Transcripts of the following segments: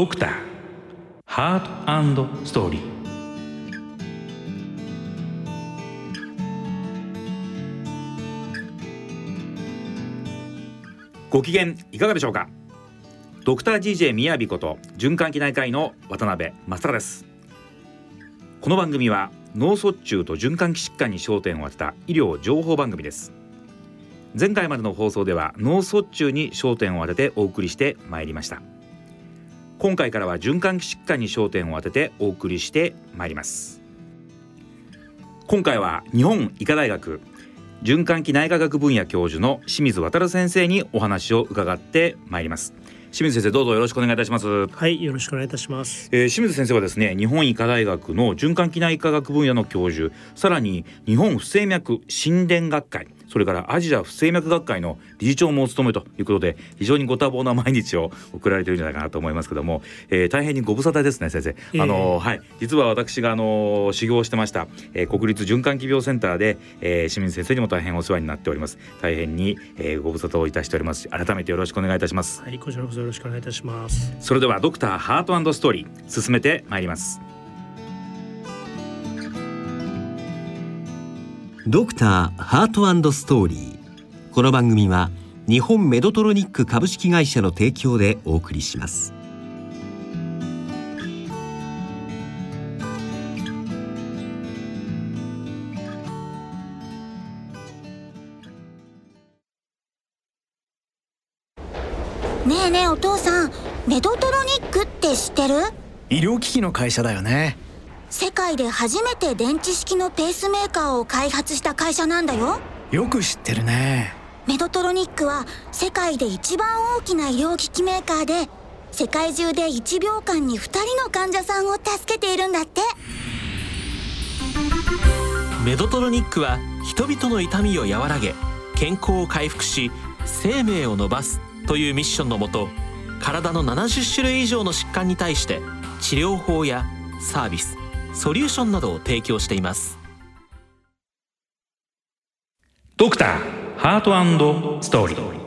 ドクター。ハートストーリーご機嫌いかがでしょうか？ドクター GJ みやびこと循環器内科医の渡辺正です。この番組は脳卒中と循環器疾患に焦点を当てた医療情報番組です。前回までの放送では脳卒中に焦点を当ててお送りしてまいりました。今回からは循環器疾患に焦点を当ててお送りしてまいります。今回は日本医科大学循環器内科学分野教授の清水渉先生にお話を伺ってまいります。清水先生どうぞよろしくお願いいたします。はいよろしくお願いいたします、えー、清水先生はですね日本医科大学の循環器内科学分野の教授さらに日本不整脈心電学会それからアジア不整脈学会の理事長もお務めということで非常にご多忙な毎日を送られているんじゃないかなと思いますけども、えー、大変にご無沙汰ですね先生、あのはい。実は私があの修行してました、えー、国立循環器病センターで、えー、清水先生にも大変お世話になっております。大変に、えー、ご無沙汰をいたしております改めてよろしくお願いいたします。はいこちらこそよろしくお願いいたします。それではドクターハートストーリー進めてまいりますドクターハートストーリー。この番組は日本メドトロニック株式会社の提供でお送りします。ねえねえお父さんメドトロニックって知ってる？医療機器の会社だよね世界で初めて電池式のペースメーカーを開発した会社なんだよ。よく知ってるね。メドトロニックは世界で一番大きな医療機器メーカーで世界中で1秒間に2人の患者さんを助けているんだって。メドトロニックは人々の痛みを和らげ健康を回復し生命を伸ばすというミッションのもと体の70種類以上の疾患に対して治療法やサービスソリューションなどを提供しています。ドクターハートストーリー。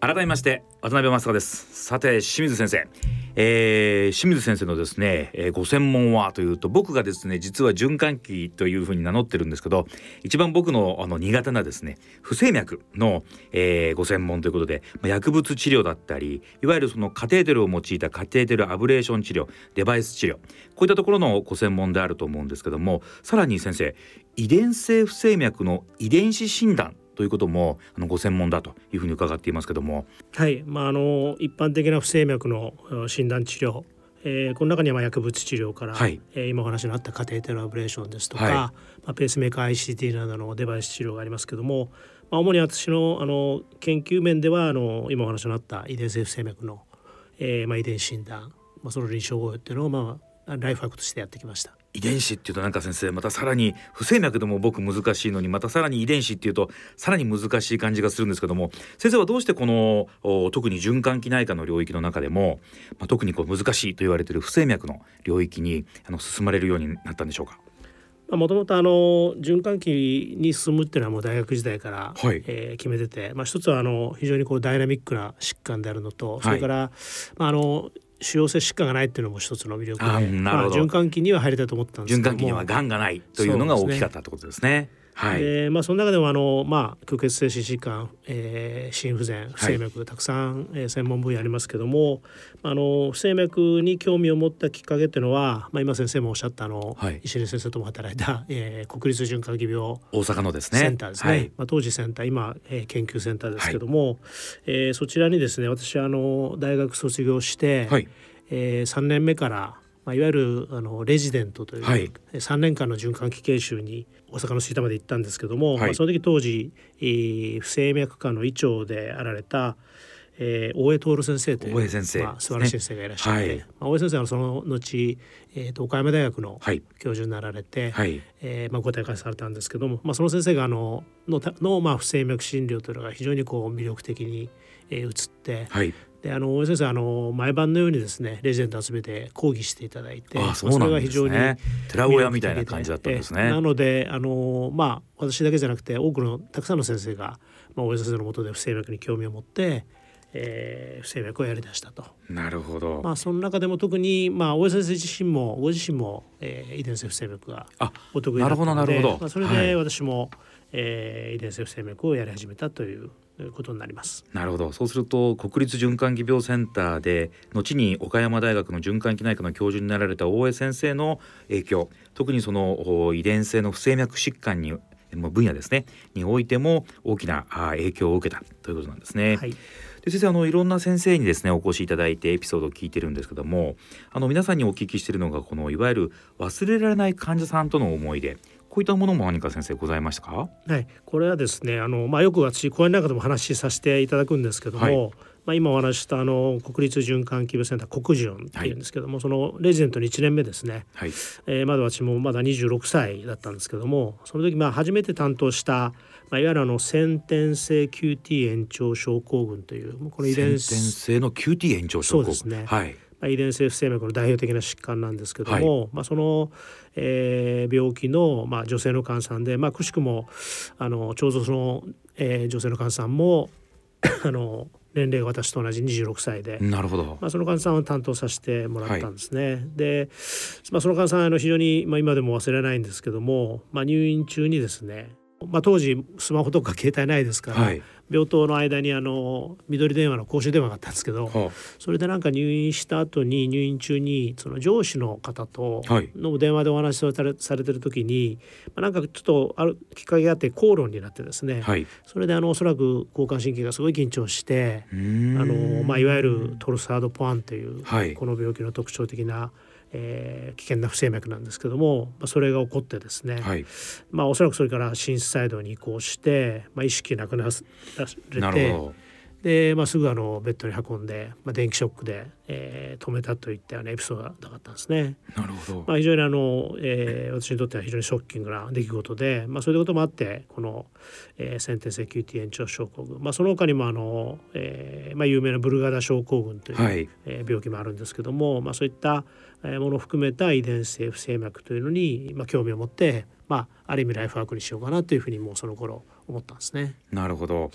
改めまして渡辺正です。さて清水先生。えー、清水先生のですね、えー、ご専門はというと僕がですね実は循環器というふうに名乗ってるんですけど一番僕のあの苦手なですね不整脈の、えー、ご専門ということで、まあ、薬物治療だったりいわゆるそのカテーテルを用いたカテーテルアブレーション治療デバイス治療こういったところのご専門であると思うんですけどもさらに先生遺伝性不整脈の遺伝子診断ということもあのご専門だというふうに伺っていますけども。はい、まあ、あの一般的な不整脈の診断治療えー、この中にはまあ薬物治療から、はい、えー、今お話のあったカテーテルアブレーションですとか、はい、まあ、ペースメーカー ICT などのデバイス治療がありますけども、まあ、主に私のあの研究面ではあの今お話のあった遺伝性不整脈の、えーまあ、遺伝子診断、まあ、その臨床応用っていうのを、まあ、ライフワークとしてやってきました。遺伝子っていうとなんか先生またさらに不整脈でも僕難しいのにまたさらに遺伝子っていうとさらに難しい感じがするんですけども先生はどうしてこの特に循環器内科の領域の中でも、まあ、特にこう難しいと言われている不整脈の領域にあの進まれるようになったんでしょうか？もともとあの循環器に進むっていうのはもう大学時代から、はい、えー、決めてて、まあ、一つはあの非常にこうダイナミックな疾患であるのと、それから、はい、まあ、あの腫瘍性疾患がないっていうのも一つの魅力で、あまあ、循環器には入りたいと思ったんです循環器にはがんがないというのが大きかったってことですね。はい、でまあその中でもあのまあ虚血性心疾患、えー、心不全不整脈、はい、たくさん、えー、専門分野ありますけどもあの不整脈に興味を持ったきっかけっていうのは、まあ、今先生もおっしゃったあの、はい、石根先生とも働いた、えー、国立循環器病大阪のですね。センターですね、はい、まあ、当時センター今、えー、研究センターですけども、はい、えー、そちらにですね私あの大学卒業して、はい。えー、3年目から、まあ、いわゆるあのレジデントという、はい、3年間の循環器研修に大阪の吹田まで行ったんですけども、はい、まあ、その時当時、えー、不整脈科の医長であられた、えー、大江徹先生という大江先生、まあ、素晴らしい先生がいらっしゃって、はい、まあ、大江先生はその後、えーと、岡山大学の教授になられて、はい、えー、まあ、ご退会されたんですけども、まあ、その先生があののの、まあ、不整脈診療というのが非常にこう魅力的に、えー、移って、はい、であの大江先生あの毎晩のようにですねレジェンド集めて講義していただいてあそうなんですね。寺親みたいな感じだったんですね。なのであのまあ私だけじゃなくて多くのたくさんの先生が、まあ、大江先生のもとで不整脈に興味を持ってえー、不整脈をやりだしたと。なるほど。まあその中でも特にまあ大江先生自身もご自身も、えー、遺伝性不整脈がお得意だったので、まあそれで私も、はい、えー、遺伝性不整脈をやり始めたということになります。なるほど。そうすると国立循環器病センターで後に岡山大学の循環器内科の教授になられた大江先生の影響。特にその遺伝性の不整脈疾患に分野ですね。においても大きな影響を受けたということなんですね。はい。で先生あのいろんな先生にですねお越しいただいてエピソードを聞いてるんですけどもあの皆さんにお聞きしているのがこのいわゆる忘れられない患者さんとの思い出こういったものも何か先生ございましたか？はい、これはですね、あのまあよく私講演なんかでも話しさせていただくんですけども、はい、まあ今お話したあの国立循環器病センター国順っていうんですけども、はい、そのレジデントの1年目ですね。はい、えー、まだ私もまだ26歳だったんですけども、その時まあ初めて担当したまあ、いわゆるあの先天性 QT 延長症候群というこの遺伝先天性の QT 延長症候群。そうですね、はい。まあ、遺伝性不整脈の代表的な疾患なんですけども、はい、まあ、その、えー、病気の、まあ、女性の患者さんで、まあ、くしくもあのちょうどその、えー、女性の患者さんも あの年齢が私と同じ26歳でなるほど、まあ、その患者さんを担当させてもらったんですね。はい、で、まあ、その患者さんあの非常に、まあ、今でも忘れないんですけども、まあ、入院中にですねまあ、当時スマホとか携帯ないですから、はい、病棟の間にあの緑電話の公衆電話があったんですけど、はあ、それでなんか入院した後に入院中にその上司の方との電話でお話しされされてる時に、まあ、なんかちょっとあるきっかけがあって口論になってですね、はい、それであのおそらく交感神経がすごい緊張してあの、まあ、いわゆるトルサードポアンという、この病気の特徴的なえー、危険な不整脈なんですけども、まあ、それが起こってですね、はい、まあ、おそらくそれから心室細動に移行して、まあ、意識なくなられてで、まあ、すぐあのベッドに運んで、まあ、電気ショックで、えー、止めたといったようなエピソードがあったんですね。なるほど。まあ、非常にあの、えー、私にとっては非常にショッキングな出来事で、まあ、そういうこともあってこの、えー、先天性 QT 延長症候群、まあ、その他にもあの、えーまあ、有名なブルガダ症候群という、はい、えー、病気もあるんですけども、まあ、そういったものを含めた遺伝性不整脈というのに、まあ、興味を持ってまあ、ある意味ライフワークにしようかなというふうにもうその頃思ったんですね。なるほど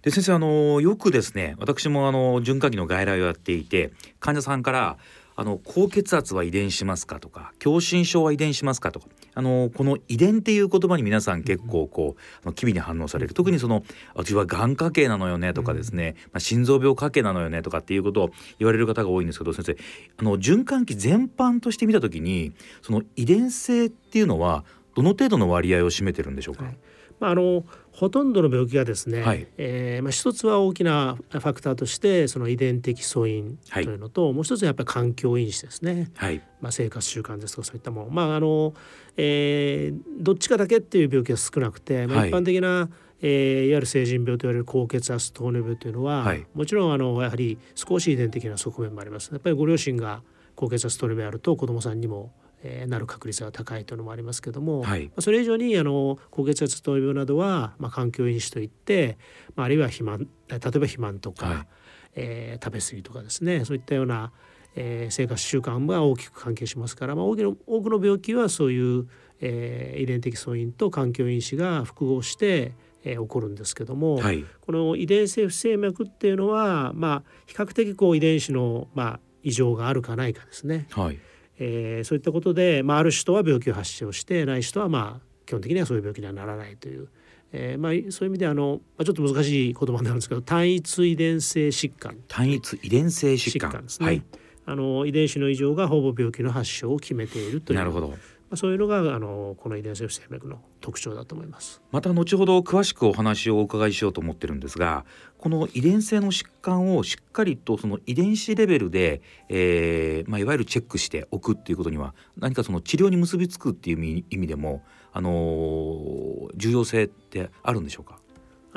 で先生あのよくですね私もあの循環器の外来をやっていて患者さんからあの高血圧は遺伝しますかとか狭心症は遺伝しますかとかあのこの遺伝っていう言葉に皆さん結構こう、うん、機微に反応される。特にその私はがん家系なのよねとかですね、うん、まあ、心臓病家系なのよねとかっていうことを言われる方が多いんですけど先生あの循環器全般として見た時にその遺伝性っていうのはどの程度の割合を占めてるんでしょうか、はいまあ、あのほとんどの病気がですね、はい、えー、まあ、一つは大きなファクターとしてその遺伝的素因というのと、はい、もう一つはやっぱり環境因子ですね、はい、まあ、生活習慣ですとかそういったもの、まああのえー、どっちかだけっていう病気は少なくて、まあ、一般的な、えー、いわゆる成人病と言われる高血圧糖尿病というのは、はい、もちろんあのやはり少し遺伝的な側面もあります。やっぱりご両親が高血圧糖尿病あると子どもさんにもえー、なる確率が高いというのもありますけども、はい、まあ、それ以上にあの高血圧糖尿病などは、まあ、環境因子といって、まあ、あるいは肥満例えば肥満とか、はい、えー、食べ過ぎとかですねそういったような、えー、生活習慣が大きく関係しますから、まあ、多くの多くの病気はそういう、えー、遺伝的素因と環境因子が複合してえー、起こるんですけども、はい、この遺伝性不整脈っていうのは、まあ、比較的こう遺伝子の、まあ、異常があるかないかですね。はいえー、そういったことで、まあ、ある人は病気を発症してない人はまあ基本的にはそういう病気にはならないという、えーまあ、そういう意味であの、まあ、ちょっと難しい言葉になるんですけど単一遺伝性疾患。単一遺伝性疾患。ですね、はい、あの遺伝子の異常がほぼ病気の発症を決めているという。なるほど。まあ、そういうのがあのこの遺伝性不整脈の特徴だと思います。また後ほど詳しくお話をお伺いしようと思ってるんですがこの遺伝性の疾患をしっかりとその遺伝子レベルで、えーまあ、いわゆるチェックしておくっていうことには何かその治療に結びつくっていう意味でも、あのー、重要性ってあるんでしょうか？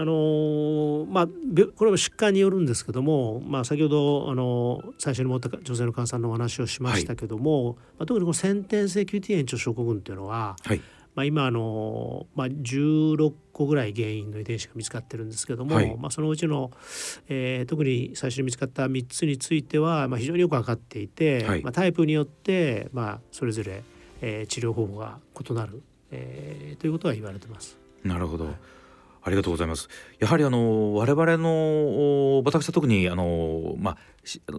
あのまあ、これは疾患によるんですけども、まあ、先ほど、あの最初に持った女性の患者さんのお話をしましたけども、はい、まあ、特にこの先天性 QT 炎症症候群っていうのは、はい、まあ、今あの、まあ、16個ぐらい原因の遺伝子が見つかってるんですけども、はい、まあ、そのうちの、えー、特に最初に見つかった3つについては、まあ、非常によく分かっていて、はい、まあ、タイプによって、まあ、それぞれ、えー、治療方法が異なる、えー、ということは言われてます。なるほど、ありがとうございます。やはりあの我々の私は特にあのまあ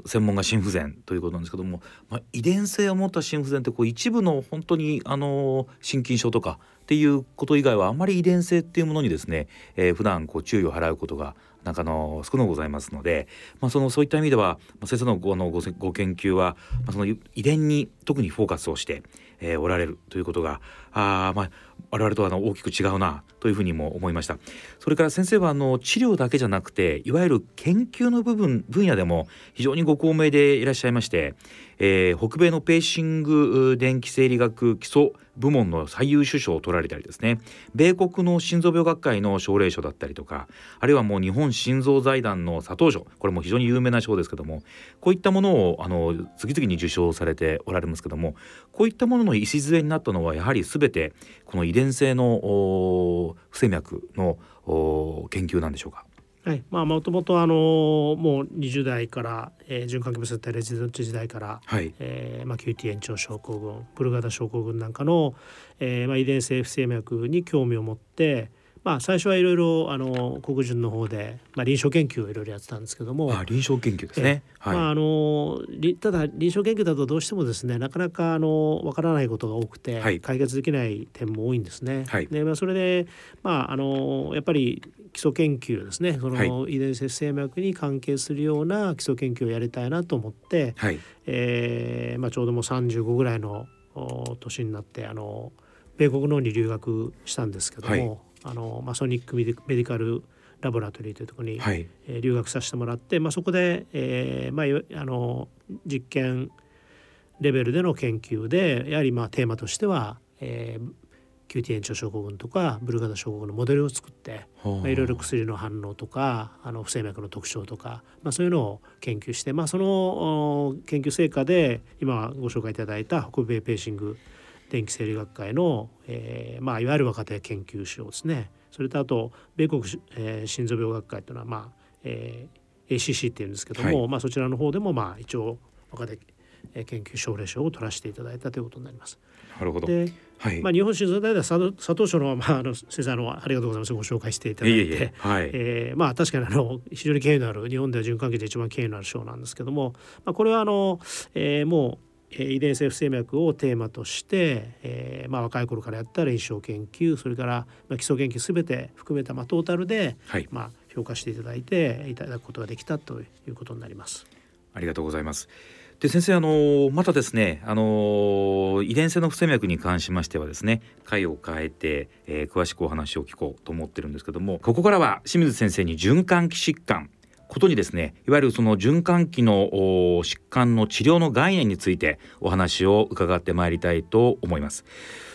専門が心不全ということなんですけども、まあ、遺伝性を持った心不全ってこう一部の本当にあの心筋症とかっていうこと以外はあまり遺伝性っていうものにですね、えー、普段こう注意を払うことがなんかの少なくございますので、まあ、そのそういった意味では、ま、先生のごのごご研究は、まあ、その遺伝に特にフォーカスをして、えー、おられるということがあ、まあ、我々とあの大きく違うなというふうにも思いました。それから先生はあの治療だけじゃなくていわゆる研究の部分分野でも非常にご高名でいらっしゃいまして、えー、北米のペーシング電気生理学基礎部門の最優秀賞を取られたりですね。米国の心臓病学会の奨励賞だったりとかあるいはもう日本心臓財団の佐藤賞。これも非常に有名な賞ですけどもこういったものをあの次々に受賞されておられますけどもこういったものの礎になったのはやはり全てこの遺伝性の不整脈の研究なんでしょうか？はい。まあ、もともとあのもう20代から、えー、循環器物体レジデント時代から、はい。えーまあ、QT 延長症候群ブルガダ症候群なんかの、えーまあ、遺伝性不整脈に興味を持って、まあ、最初はいろいろあの国順の方で、まあ、臨床研究をいろいろやってたんですけども。あ臨床研究ですね、はい、まあ、あのただ臨床研究だとどうしてもですねなかなかあの分からないことが多くて、はい、解決できない点も多いんですね。はい、でまあ、それで、まあ、あのやっぱり基礎研究ですね。その遺伝子生脈に関係するような基礎研究をやりたいなと思って、はい。えーまあ、ちょうどもう35ぐらいの年になってあの米国の方に留学したんですけども、はい、あのマソニックメディカルラボラトリーというところに、はい、えー、留学させてもらって、まあ、そこで、えーまあ、あの実験レベルでの研究でやはりまあテーマとしては、えー、QT 炎症症候群とかブルガダ症候群のモデルを作って、まあ、いろいろ薬の反応とかあの不整脈の特徴とか、まあ、そういうのを研究して、まあ、その研究成果で今ご紹介いただいた北米ペーシング電気生理学会の、えーまあ、いわゆる若手研究所ですね。それとあと米国、えー、心臓病学会というのは、まあえー、ACC っていうんですけども、はい、まあ、そちらの方でも、まあ、一応若手研究奨励賞を取らせていただいたということになります。なるほど。で、はい、まあ日本心臓大では佐藤賞のまああの先生のありがとうございます。ご紹介していただいて、いえいえはい、えー、まあ確かにあの非常に権威のある日本では循環器で一番権威のある賞なんですけども、まあこれはあの、えー、もう遺伝性不整脈をテーマとして、えーまあ、若い頃からやった臨床研究それから、まあ、基礎研究すべて含めた、まあ、トータルで、はい、まあ、評価していただいていただくことができたということになります。ありがとうございます。で先生あのまたですねあの遺伝性の不整脈に関しましてはですね回を変えて、えー、詳しくお話を聞こうと思ってるんですけどもここからは清水先生に循環器疾患ことにですねいわゆるその循環器の疾患の治療の概念についてお話を伺ってまいりたいと思います。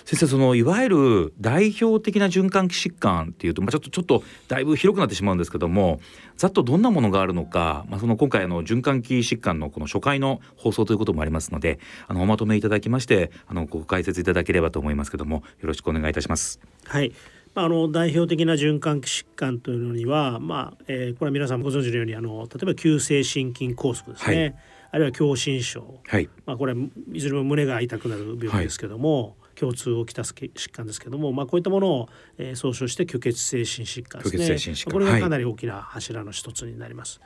先生そのいわゆる代表的な循環器疾患っていうと、まあ、ちょっとちょっとだいぶ広くなってしまうんですけどもざっとどんなものがあるのか、まあ、その今回の循環器疾患のこの初回の放送ということもありますのであのおまとめいただきましてあのご解説いただければと思いますけどもよろしくお願いいたします。はいあの代表的な循環器疾患というのには、まあえー、これは皆さんご存知のようにあの例えば急性心筋梗塞ですね、はい、あるいは狭心症、はい、まあ、これいずれも胸が痛くなる病気ですけども、はい、共通をきたす疾患ですけども、まあ、こういったものを、えー、総称して虚血性心疾患ですね。これがかなり大きな柱の一つになります。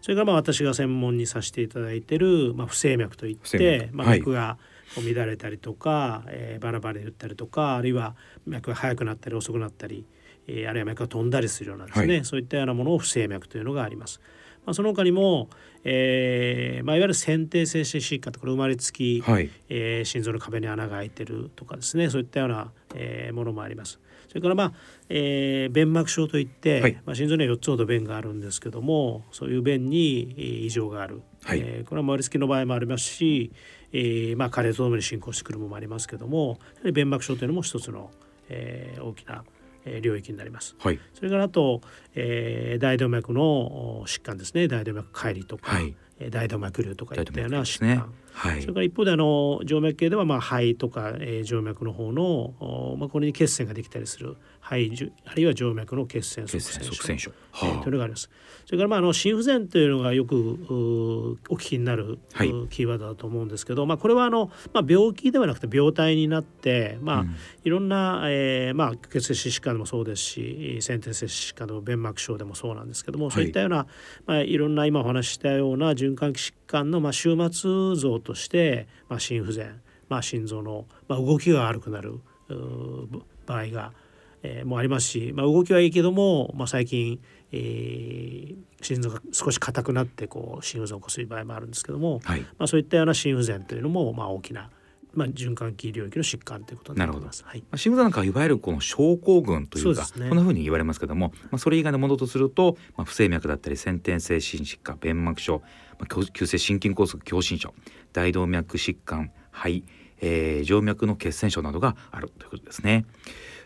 それからまあ私が専門にさせていただいている、まあ、不整脈といって、まあ、脈が、乱れたりとか、えー、バラバラに打ったりとかあるいは脈が速くなったり遅くなったり、えー、あるいは脈が飛んだりするようなですね、はい、そういったようなものを不整脈というのがあります。まあ、その他にも、えーまあ、いわゆる先天性心疾患これ生まれつき、はい、えー、心臓の壁に穴が開いてるとかですねそういったような、えー、ものもあります。それから、まあえー、弁膜症といって、はい、まあ、心臓には4つほど弁があるんですけどもそういう弁に異常がある、はい、えー、これは生まれつきの場合もありますし、えーまあ、加齢とともに進行してくるものもありますけども弁膜症というのも一つの、えー、大きな領域になります。はい、それからあと、えー、大動脈の疾患ですね。大動脈解離とか、はい、大動脈瘤とかいったような疾患、ねはい、それから一方であの静脈系ではまあ肺とか、えー、静脈の方の、まあ、これに血栓ができたりする肺あるいは静脈の血栓塞栓症、はあ、えー、というのがあります。それからまああの心不全というのがよくお聞きになる、はい、キーワードだと思うんですけど、まあ、これはあの、まあ、病気ではなくて病態になって、まあ、うん、いろんな、えーまあ、血液疾患でもそうですし先天性疾患でも弁膜症でもそうなんですけども、はい、そういったような、まあ、いろんな今お話ししたような循環器疾患の、まあ、終末像として、まあ、心不全、まあ、心臓の、まあ、動きが悪くなる場合が、えー、もありますし、まあ、動きはいいけども、まあ、最近、えー、心臓が少し硬くなってこう心不全を起こす場合もあるんですけども、はい、まあ、そういったような心不全というのも、まあ、大きなまあ、循環器領域の疾患ということになります。はい、心不全なんかいわゆるこの症候群というか、ね、こんなふうに言われますけども、まあ、それ以外のものとすると、まあ、不整脈だったり先天性心疾患弁膜症、まあ、急性心筋梗塞狭心症大動脈疾患肺、えー、静脈の血栓症などがあるということですね。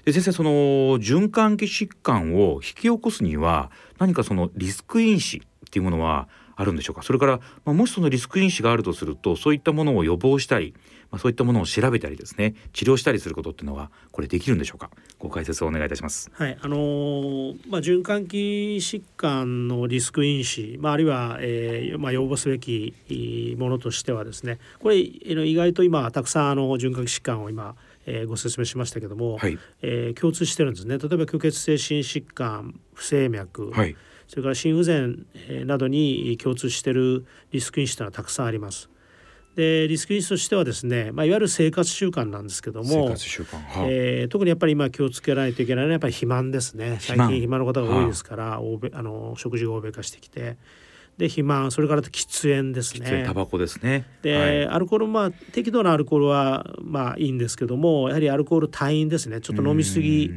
で先生その循環器疾患を引き起こすには何かそのリスク因子っていうものはあるんでしょうか。それから、まあ、もしそのリスク因子があるとするとそういったものを予防したり、まあ、そういったものを調べたりですね治療したりすることっていうのはこれできるんでしょうか。ご解説をお願いいたします。はいあのー、まあ、循環器疾患のリスク因子、まあ、あるいは、えーまあ、要防すべきものとしてはですねこれ意外と今たくさんあの循環器疾患を今えー、ご説明しましたけども、はい、えー、共通してるんですね。例えば虚血性心疾患不整脈、はい、それから心不全などに共通しているリスク因子というのはたくさんあります。でリスク因子としてはですね、まあ、いわゆる生活習慣なんですけども、はえー、特にやっぱり今気をつけないといけないのはやっぱり肥満ですね。最近肥満の方が多いですから、欧米あの食事が欧米化してきて。で肥満それから喫煙ですね。タバコですね。で、はい、アルコールまあ適度なアルコールはまあいいんですけどもやはりアルコール多飲ですね。ちょっと飲みすぎ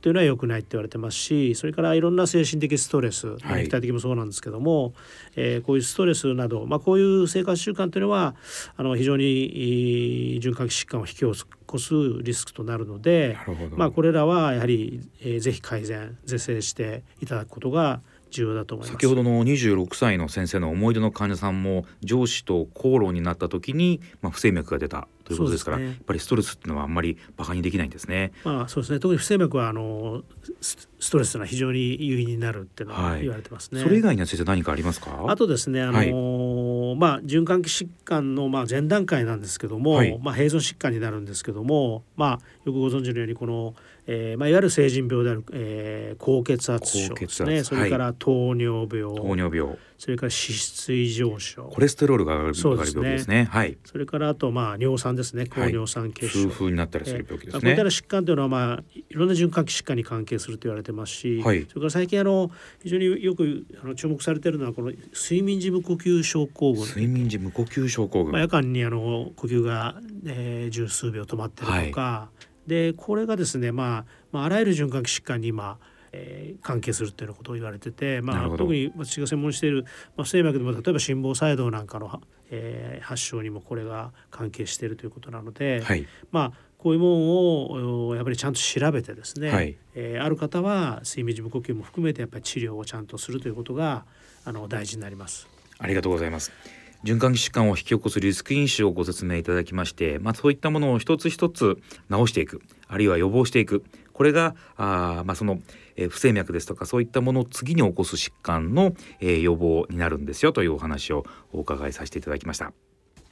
というのは良くないって言われてますしそれからいろんな精神的ストレス、はい、肉体的もそうなんですけども、えー、こういうストレスなど、まあ、こういう生活習慣というのはあの非常に循環器疾患を引き起こすリスクとなるのでまあ、これらはやはり、えー、ぜひ改善是正していただくことが重要だと思います。先ほどの26歳の先生の思い出の患者さんも上司と口論になった時に、まあ、不整脈が出たということですから、ね、やっぱりストレスっていうのはあんまり馬鹿にできないんですね。まあそうですね。特に不整脈はあのストレスが非常に有意になるっていうのは言われてますね。はい、それ以外には先生何かありますか？あとですねあの、はい、まあ循環器疾患のまあ前段階なんですけども、はい、まあ併存疾患になるんですけどもまあよくご存知のようにこのえーまあ、いわゆる成人病である、えー、高血圧症ですね。それから糖尿病、糖尿病。それから脂質異常症。コレステロールが上がる病気ですね。はい。それからあとまあ尿酸ですね。高尿酸血症、はい、痛風になったりする病気ですね、えー、こういった疾患というのはまあいろんな循環器疾患に関係すると言われてますし、はい、それから最近あの非常によくあの注目されているのはこの睡眠時無呼吸症候群。睡眠時無呼吸症候群、まあ、夜間にあの呼吸が、えー、十数秒止まってるとか、はいでこれがですね、まあ、まああらゆる循環器疾患に今えー、関係するっていうようなことを言われてて、まあ、特に私が専門している、まあ、不整脈でも例えば心房細動なんかの、えー、発症にもこれが関係しているということなので、はい、まあこういうものをやっぱりちゃんと調べてですね、はい、えー、ある方は睡眠時無呼吸も含めてやっぱり治療をちゃんとするということがあの大事になります。ありがとうございます。循環器疾患を引き起こすリスク因子をご説明いただきまして、まあ、そういったものを一つ一つ治していくあるいは予防していくこれがあ、まあ、その、えー、不整脈ですとかそういったものを次に起こす疾患の、えー、予防になるんですよというお話をお伺いさせていただきました。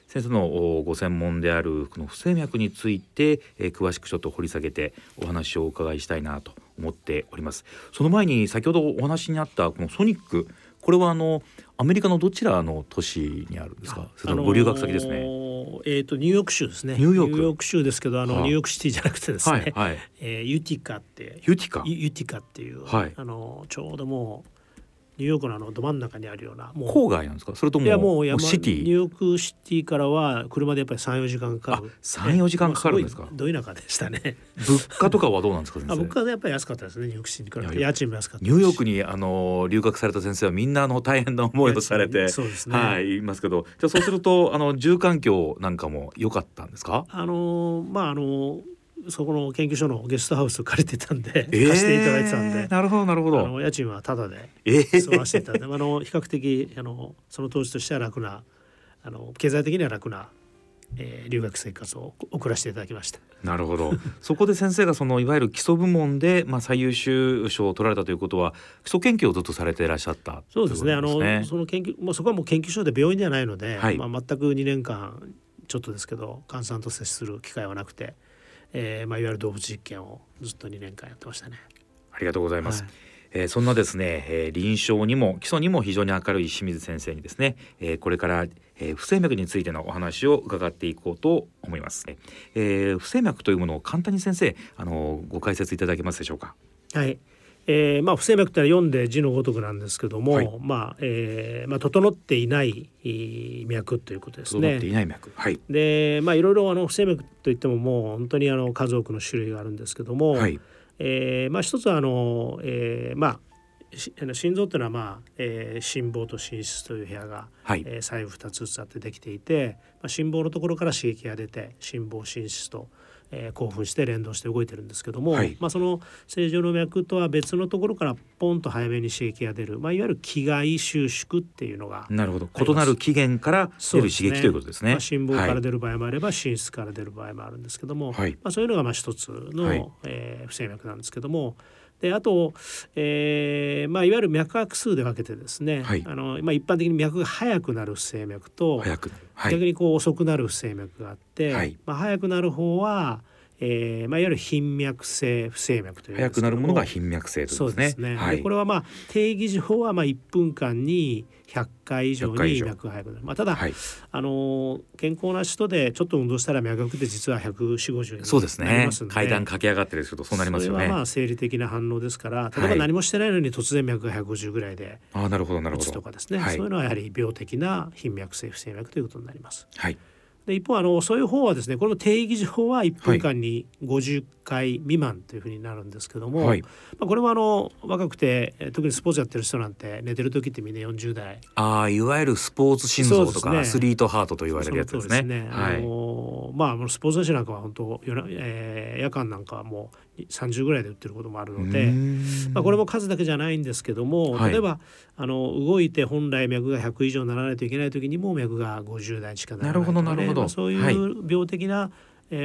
先生のご専門であるこの不整脈について、えー、詳しくちょっと掘り下げてお話をお伺いしたいなと思っておりますその前に先ほどお話にあったこのソニックこれはあのアメリカのどちらの都市にあるんですか？それご留学先ですね。えっ、ー、とニューヨーク州ですね。ニューヨーク州ですけど、あの、はあ、ニューヨークシティじゃなくてですね。はい、はい、えー、ユティカって。ユティカ。ユティカっていう、はい、あのちょうどもうニューヨークのあのど真ん中にあるようなもう郊外なんですか？それともいやもう山シティ？ニューヨークシティからは車でやっぱり三四時間かかる。三四時間かかるんですか？ど田舎でしたね。物価とかはどうなんですかあ物価は？やっぱり安かったですねニューヨークシティから家賃も安かったニューヨークにあの留学された先生はみんなあの大変な思いをされて そうですね。はい言いますけどじゃあそうするとあの住環境なんかも良かったんですか？あのまああのそこの研究所のゲストハウス借りてたんで、えー、貸していただいてたんでなるほどなるほどあの家賃はタダで住ませていただいて、えー、あの比較的あのその当時としては楽なあの経済的には楽なえー、留学生活を送らせていただきました。なるほど。そこで先生がそのいわゆる基礎部門でまあ最優秀賞を取られたということは基礎研究をずっとされていらっしゃった、そうですね。あのその研究もうそこはもう研究所で病院ではないので、はい、まあ全く2年間ちょっとですけど患者さんと接する機会はなくて、えー、まあいわゆる動物実験をずっと2年間やってましたね。ありがとうございます。はいえー、そんなですね、えー、臨床にも基礎にも非常に明るい清水先生にですね、えー、これから、えー、不整脈についてのお話を伺っていこうと思います、えー、不整脈というものを簡単に先生あのご解説いただけますでしょうか？はいえーまあ、不整脈ってのは読んで字のごとくなんですけども、はい、まあえーまあ、整っていない脈ということですね。整っていない脈、はい、でまあいろいろあの不整脈といってももう本当にあの数多くの種類があるんですけども、はい。えーまあ、一つはあの、えー、まあ心臓というのは、まあえー、心房と心室という部屋が、はい。えー、左右2つずつあってできていて、まあ、心房のところから刺激が出て心房心室と、えー、興奮して連動して動いてるんですけども、はい、まあ、その正常の脈とは別のところからポンと早めに刺激が出る、まあ、いわゆる気外収縮っていうのがなるほど。異なる起源から出る刺激ということですね。まあ、心房から出る場合もあれば、はい、心室から出る場合もあるんですけども、はい、まあ、そういうのがまあ一つの、はい、えー、不整脈なんですけども。であと、えーまあ、いわゆる脈拍数で分けてですね、はい、あのまあ、一般的に脈が速くなる不整脈と、はい、逆にこう遅くなる不整脈があって、はい、まあ、速くなる方はえーまあ、いわゆる頻脈性不整脈という早くなるものが頻脈性ということですね。ね。はい、これはまあ定義上はまあ1分間に100回以上に脈が速くなる。まあ、ただ、はい、あの健康な人でちょっと運動したら脈拍って実は14050そうですね。階段駆け上がってるとそうなりますよね。それはまあ生理的な反応ですから例えば何もしてないのに突然脈が150ぐらいであなるほどなるほど。とかですね、はい、そういうのはやはり病的な頻脈性不整脈ということになります。はいで一方あのそういう方はですねこれも定義上は1分間に50回未満というふうになるんですけども、はい、まあ、これもあの若くて特にスポーツやってる人なんて寝てる時ってみんな40代。ああいわゆるスポーツ心臓とか、ね、アスリートハートと言われるやつですね。すね。はい、あのまあスポーツ選手なんかは本当夜,、えー、夜間なんかはもう30ぐらいで打ってることもあるので、まあ、これも数だけじゃないんですけども、はい、例えばあの動いて本来脈が100以上ならないといけない時にも脈が50代しかならないとか、ね、なるほどなるほど、まあ、そういう病的な、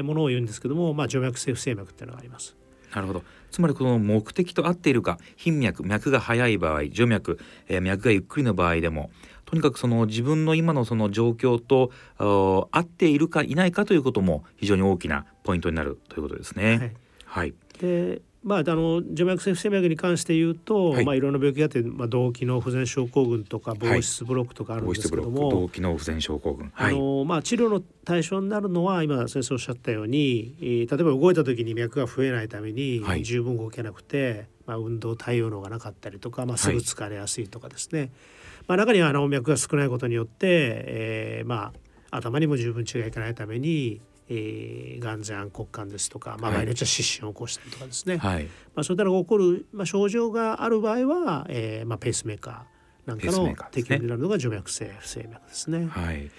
ものを言うんですけども、まあ、静脈性不整脈っていうのがあります。なるほど。つまりこの目的と合っているか頻脈脈が速い場合静脈、えー、脈がゆっくりの場合でもとにかくその自分の今のその状況と合っているかいないかということも非常に大きなポイントになるということですね。はい、はい、でまあ、あの静脈性不整脈に関して言うと、はい、まあ、いろんな病気があって、まあ、動機の不全症候群とか防湿ブロックとかあるんですけども、はい、動機の不全症候群、はい、あのまあ、治療の対象になるのは今先生おっしゃったように、えー、例えば動いた時に脈が増えないために十分動けなくて、まあ、運動対応能がなかったりとか、まあ、すぐ疲れやすいとかですね、まあ、中にはあの脈が少ないことによって、えー、まあ頭にも十分血がいかないためにえー、眼前暗黒感ですとか、まあ、場合によっては失神を起こしたりとかですね、はい、まあ、そういったのが起こる、まあ、症状がある場合は、えーまあ、ペースメーカーなんかの適用になるのが徐脈性不整脈ですね。はい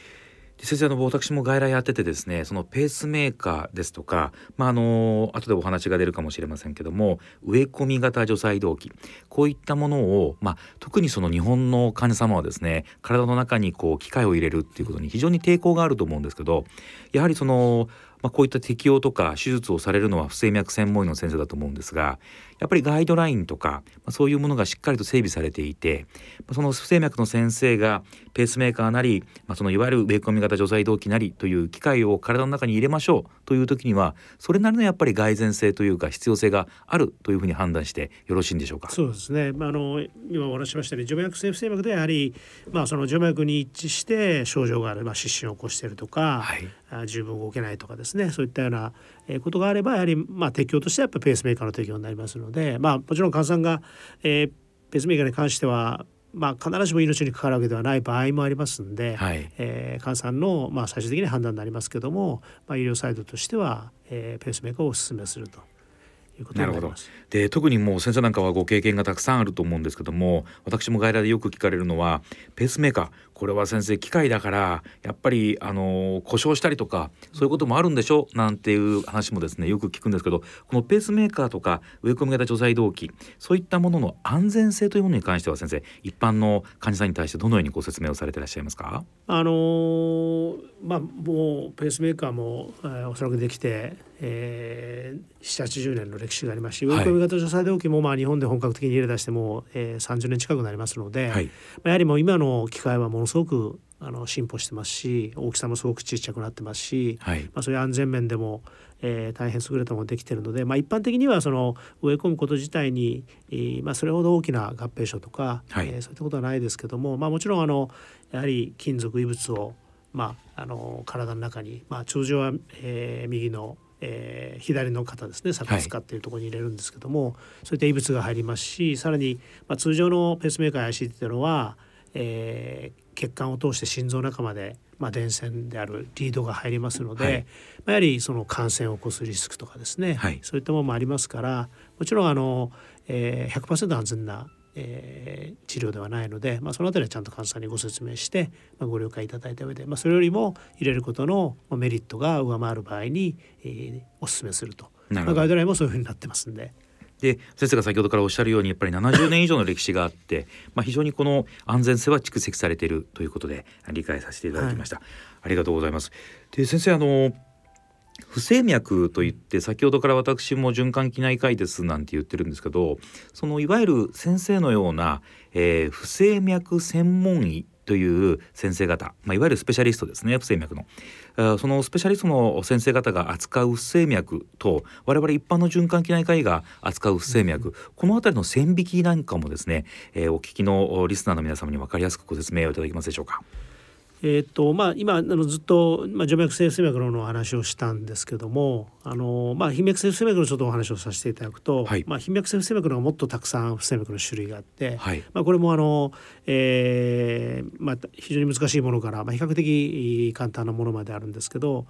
先生あの私も外来やっててですねそのペースメーカーですとかまああの後でお話が出るかもしれませんけども植え込み型除細動器こういったものをまあ特にその日本の患者様はですね体の中にこう機械を入れるっていうことに非常に抵抗があると思うんですけどやはりそのまあ、こういった適用とか手術をされるのは不整脈専門医の先生だと思うんですがやっぱりガイドラインとか、まあ、そういうものがしっかりと整備されていて、まあ、その不整脈の先生がペースメーカーなり、まあ、そのいわゆる植え込み型除細動器なりという機械を体の中に入れましょうという時にはそれなりのやっぱり蓋然性というか必要性があるというふうに判断してよろしいんでしょうか？そうですね、まあ、あの今お話しましたように除脈性不整脈でやはり、まあ、その除脈に一致して症状がある、まあ、失神を起こしているとか、はい、あ十分動けないとかですね。そういったようなことがあればやはりまあ適用としてはやっぱペースメーカーの適用になりますのでまあもちろん患者さんが、えー、ペースメーカーに関してはまあ、必ずしも命に関わるわけではない場合もありますんで、はい、えー、患者さんの、まあ、最終的に判断になりますけども、まあ、医療サイドとしては、えー、ペースメーカーをお勧めするということになります。で特にもう先生なんかはご経験がたくさんあると思うんですけども私も外来でよく聞かれるのはペースメーカー。これは先生機械だからやっぱりあの故障したりとかそういうこともあるんでしょ？なんていう話もですねよく聞くんですけどこのペースメーカーとか植え込み型除細動器そういったものの安全性というものに関しては先生一般の患者さんに対してどのようにご説明をされていらっしゃいますか？あのー、まあもうペースメーカーも、えー、おそらくできて、えー、780年の歴史がありますし植え込み型除細動器もまあ日本で本格的に入れ出しても、えー、30年近くなりますので、はい、やはりもう今の機械はものすごくあの進歩してますし大きさもすごくちっちゃくなってますし、はい、まあ、そういう安全面でも、えー、大変優れたものができてるので、まあ、一般的にはその植え込むこと自体に、えー、まあ、それほど大きな合併症とか、はい、えー、そういったことはないですけども、まあ、もちろんあのやはり金属異物を、まあ、あの体の中に、まあ、通常は、えー、右のえー、左の肩ですね鎖骨下っていうところに入れるんですけども、はい、そういった異物が入りますしさらに、まあ、通常のペースメーカー ICT っていうのは、えー、血管を通して心臓の中まで、まあ、電線であるリードが入りますので、はい、まあ、やはりその感染を起こすリスクとかですね、はい、そういったものもありますからもちろんあの、えー、100%安全なえー、治療ではないので、まあ、そのあたりはちゃんと患者さんにご説明して、まあ、ご了解いただいた上で、まあ、それよりも入れることのメリットが上回る場合に、えー、お勧めすると。まあ、ガイドラインもそういうふうになってますんで。で先生が先ほどからおっしゃるようにやっぱり70年以上の歴史があってまあ非常にこの安全性は蓄積されているということで理解させていただきました、はい、ありがとうございます。で先生あの不整脈といって先ほどから私も循環器内科医ですなんて言ってるんですけどそのいわゆる先生のような、えー、不整脈専門医という先生方、まあ、いわゆるスペシャリストですね不整脈のそのスペシャリストの先生方が扱う不整脈と我々一般の循環器内科医が扱う不整脈、うん、この辺りの線引きなんかもですね、えー、お聞きのリスナーの皆様に分かりやすくご説明をいただけますでしょうか。えーとまあ、今あのずっと、まあ、静脈性不整脈の話をしたんですけどもあの、まあ、頻脈性不整脈のちょっとお話をさせていただくと、はい、まあ、頻脈性不整脈のもっとたくさん不整脈の種類があって、はい、まあ、これもあの、えーまあ、非常に難しいものから、まあ、比較的簡単なものまであるんですけど、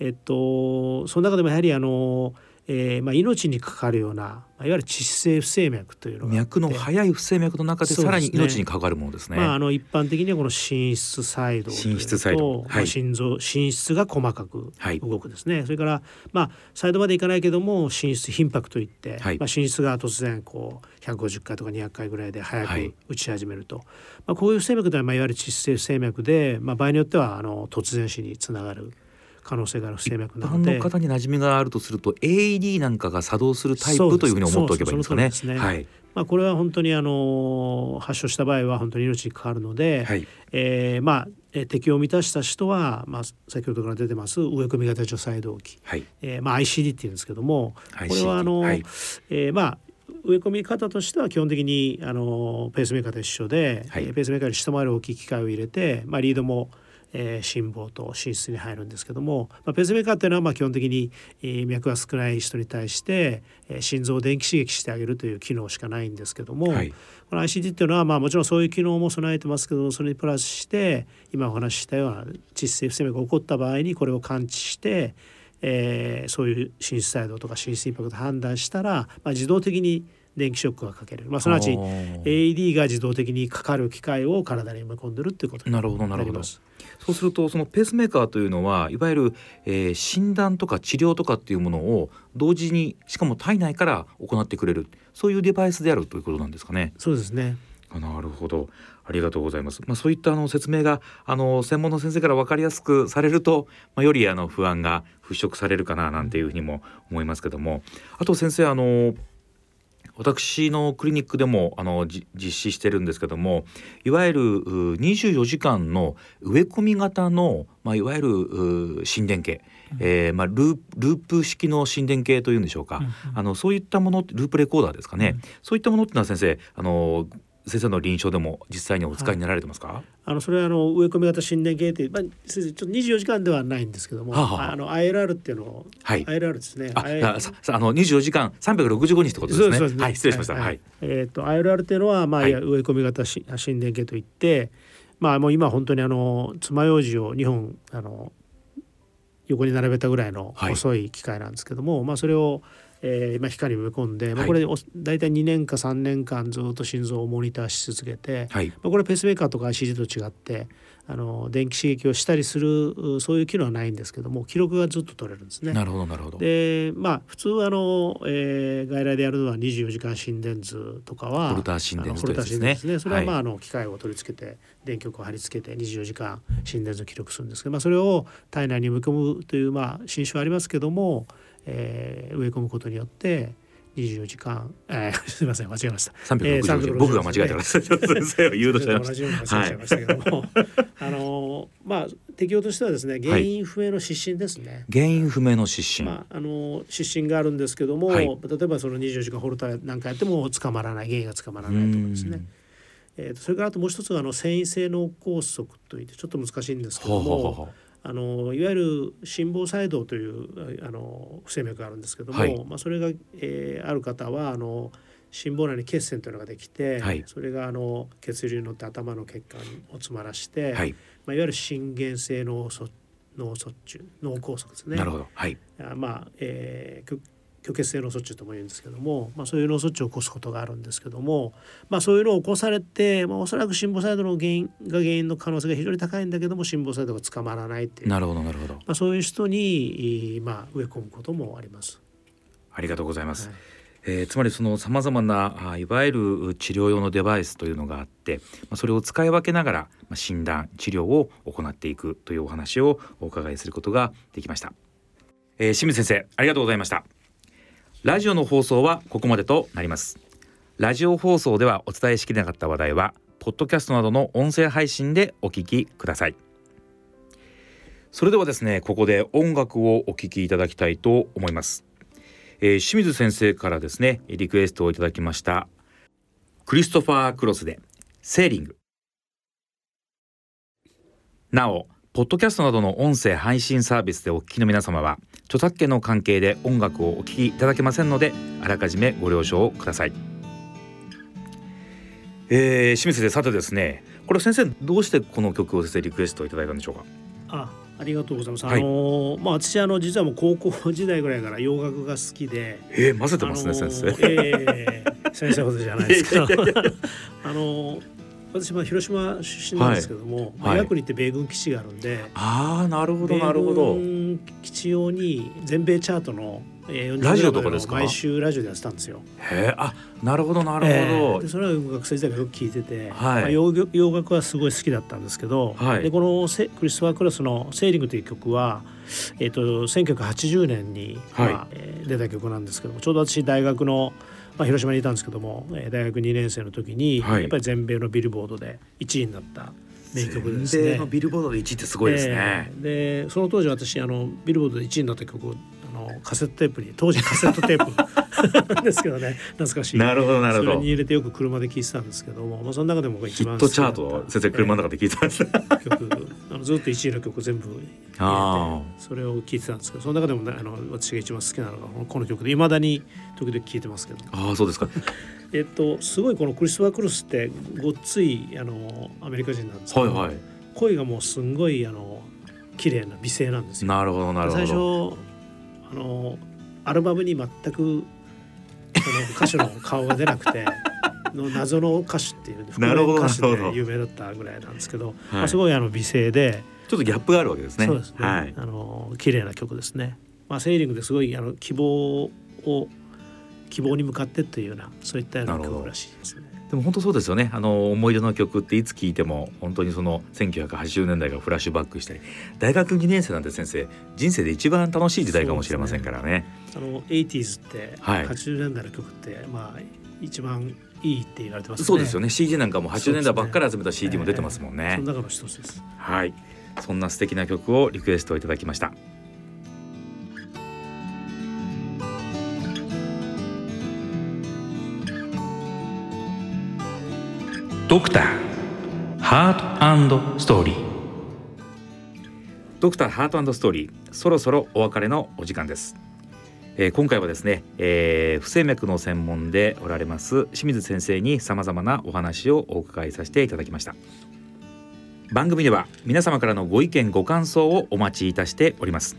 えっと、その中でもやはりあのえーまあ、命にかかるような、まあ、いわゆる窒性不整脈というのが脈の速い不整脈の中でさらに命にかかるものですね。すねまあ、あの一般的にはこの心室細動心室細動、はい、まあ、心臓心室が細かく動くですね、はい、それから、まあ、サイドまでいかないけども心室頻拍といって、はい、まあ、心室が突然こう150回とか200回ぐらいで早く打ち始めると、まあ、こういう不整脈というのは、まあ、いわゆる窒性不整脈で、まあ、場合によってはあの突然死につながる。可能性がある不整脈なので。の方に馴染みがあるとすると AED なんかが作動するタイプというふうに思っておけばいいんですかね。ね。はい。まあこれは本当にあの発症した場合は本当に命に関わるので、はい、えー、まあ適用を満たした人は、まあ、先ほどから出てます植え込み型除細動器、はい。えーまあ、ICD っていうんですけどもこれはあの、はい、えー、まあ植え込み方としては基本的にあのペースメーカーと一緒で、はい、ペースメーカーに下回る大きい機械を入れて、まあ、リードもえー、心房と心室に入るんですけども、まあ、ペースメーカーっていうのはまあ基本的に、えー、脈が少ない人に対して、えー、心臓を電気刺激してあげるという機能しかないんですけども、はい、この ICD っていうのはまあもちろんそういう機能も備えてますけどそれにプラスして今お話ししたような窒性不整脈が起こった場合にこれを感知してえー、そういう心室細動とか心室インパクト判断したら、まあ、自動的に電気ショックがかける、まあ、すなわち AED が自動的にかかる機械を体に埋め込んでるっていうことになります。なるほどなるほど。そうするとそのペースメーカーというのはいわゆる、えー、診断とか治療とかっていうものを同時にしかも体内から行ってくれる。そういうデバイスであるということなんですかね。そうですね。なるほど。ありがとうございます。まあ、そういったあの説明があの専門の先生から分かりやすくされると、まあ、よりあの不安が払拭されるかななんていうふうにも思いますけども。あと先生あの私のクリニックでもあの実施してるんですけどもいわゆる24時間の植え込み型の、まあ、いわゆる心電計、うん、えー、まあ、ループ式の心電計というんでしょうか、うんうん、あのそういったものループレコーダーですかね、うん、そういったものっていうのは先生あの先生の臨床でも実際にお使いになられてますか、はい、あのそれはあの植え込み型心電計ってまあ、先生ちょっと24時間ではないんですけども、はあはあ、あの ILR っていうのを、はい、ILR ですね。あああの24時間365日ってことですね。ですねはい失礼しました、はい、はい、えーと、と ILR っていうのは、まあはい、植え込み型心電計といってまあもう今本当にあの爪楊枝を2本あの横に並べたぐらいの細い機械なんですけども、はい、まあそれをえーまあ、光に埋め込んで、まあ、これお大体2年か3年間ずっと心臓をモニターし続けて、はい、まあ、これペースメーカーとか ICG と違ってあの電気刺激をしたりするそういう機能はないんですけども記録がずっと取れるんですね。なるほどなるほど。でまあ普通あの、えー、外来でやるのは24時間心電図とかはホルター心電図ですね。ですねそれはまあ、あの機械を取り付けて電極を貼り付けて24時間心電図を記録するんですけど、まあ、それを体内に埋め込むというまあ新種はありますけども、えー、植え込むことによって24時間、えー、すみません間違えました。360時、えー、僕が間違えてました。先生を誘導し同じように間違えましたはい、あのまあ適用としてはですね原因不明の失神ですね。はい、原因不明の失神。まああの失神があるんですけども、はい、例えばその24時間ホルターなんかやっても捕まらない原因が捕まらないとかですね。えー、それからあともう一つはあの繊維性脳梗塞といってちょっと難しいんですけども。ほうほうほうあのいわゆる心房細動というあの不整脈があるんですけども、はい、まあ、それが、えー、ある方はあの心房内に血栓というのができて、はい、それがあの血流に乗って頭の血管を詰まらして、はい、まあ、いわゆる心原性脳卒脳卒中脳梗塞ですね。なるほど、はい。まあえー、虚血性脳卒中とも言うんですけども、まあ、そういう脳卒中を起こすことがあるんですけども、まあ、そういうのを起こされて、まあ、おそらく心房細動の原因が原因の可能性が非常に高いんだけども心房細動が捕まらないっていう。なるほどなるほど、まあ、そういう人に、まあ、植え込むこともあります。ありがとうございます。はい。えー、つまりそのさまざまなあいわゆる治療用のデバイスというのがあって、まあ、それを使い分けながら、まあ、診断治療を行っていくというお話をお伺いすることができました、えー、清水先生ありがとうございましたラジオの放送はここまでとなります。ラジオ放送ではお伝えしきれなかった話題はポッドキャストなどの音声配信でお聞きください。それではですねここで音楽をお聴きいただきたいと思います、えー、清水先生からですねリクエストをいただきましたクリストファー・クロスでセーリング。なおポッドキャストなどの音声配信サービスでお聞きの皆様は著作権の関係で音楽をお聴きいただけませんのであらかじめご了承ください。えー、清水でさてですねこれ先生どうしてこの曲を先生リクエストいただいたんでしょうか？あありがとうございます。はい、あのまあ私あの実はもう高校時代ぐらいから洋楽が好きで、えー、混ぜてますね、先生。えー、先生ほどじゃないですけど、あの私は広島出身なんですけども、はい、岩国って米軍基地があるんで、ああなるほどなるほど。基地用に全米チャートのラジオとかですか？毎週ラジオでやってたんですよ。へえあなるほどなるほど。えー、でそれは学生時代からよく聞いてて、はい。まあ、洋洋楽はすごい好きだったんですけど、はい、でこのセクリストファー・クラスの「セーリング」という曲は、えーと、と1980年に、はい。出た曲なんですけどもちょうど私大学の「まあ、広島にいたんですけども、えー、大学2年生の時に、はい、やっぱり全米のビルボードで1位になった名曲ですね。全米のビルボードで1位ってすごいですね。えー、でその当時私あのビルボードで1位になった曲をあのカセットテープに当時カセットテープ。ですけどね懐かしい。なるほどなるほど。それに入れてよく車で聴いてたんですけども、まあ、その中でも一番ヒットチャート先生車の中で聴いてました、曲あのずっと1位の曲全部入れてそれを聴いてたんですけどその中でも、ね、あの私が一番好きなのがこの曲でいまだに時々聴いてますけど。ああそうですか。えっとすごいこのクリストファー・クロスってごっついあのアメリカ人なんですけど、はいはい、声がもうすんごいあの綺麗な美声なんですよ。なるほどなるほど。最初あのアルバムに全くその歌手の顔が出なくて の謎の歌手っていう、なるほど歌手で有名だったぐらいなんですけど、はい、まあ、すごいあの美声でちょっとギャップがあるわけですね。そうですね。はい、あの綺麗な曲ですね。まあセーリングですごいあの希望を希望に向かってというようなそういったような曲らしいですね。でも本当そうですよねあの思い出の曲っていつ聴いても本当にその1980年代がフラッシュバックしたり大学2年生なんて先生人生で一番楽しい時代かもしれませんからね。ねあの 80s って80年代の曲って、はい、まあ一番いいって言われてます、ね、そうですよね CD なんかも80年代ばっかり集めた CD も出てますもんね。ねえー、その中の一つです。はいそんな素敵な曲をリクエストいただきました。ドクターハートストーリードクターハートストーリーそろそろお別れのお時間です、えー、今回はですね、えー、不整脈の専門でおられます清水先生にさまざまなお話をお伺いさせていただきました。番組では皆様からのご意見ご感想をお待ちいたしております。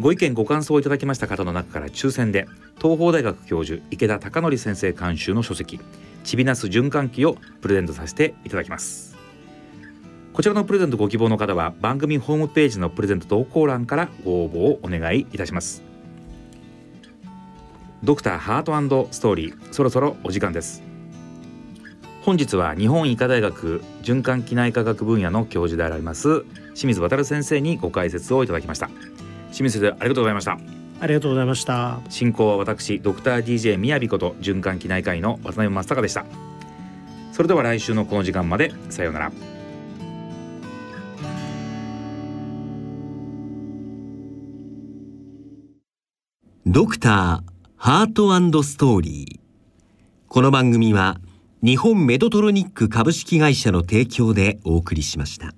ご意見ご感想をいただきました方の中から抽選で東邦大学教授池田貴則先生監修の書籍ちびなす循環器をプレゼントさせていただきます。こちらのプレゼントご希望の方は番組ホームページのプレゼント投稿欄からご応募をお願いいたします。ドクターハートストーリーそろそろお時間です。本日は日本医科大学循環器内科学分野の教授であります清水渉先生にご解説をいただきました。清水先生ありがとうございました。ありがとうございました。進行は私ドクター DJ みやびこと循環器内科医の渡辺正孝でした。それでは来週のこの時間までさようなら。ドクターハートストーリー。この番組は日本メドトロニック株式会社の提供でお送りしました。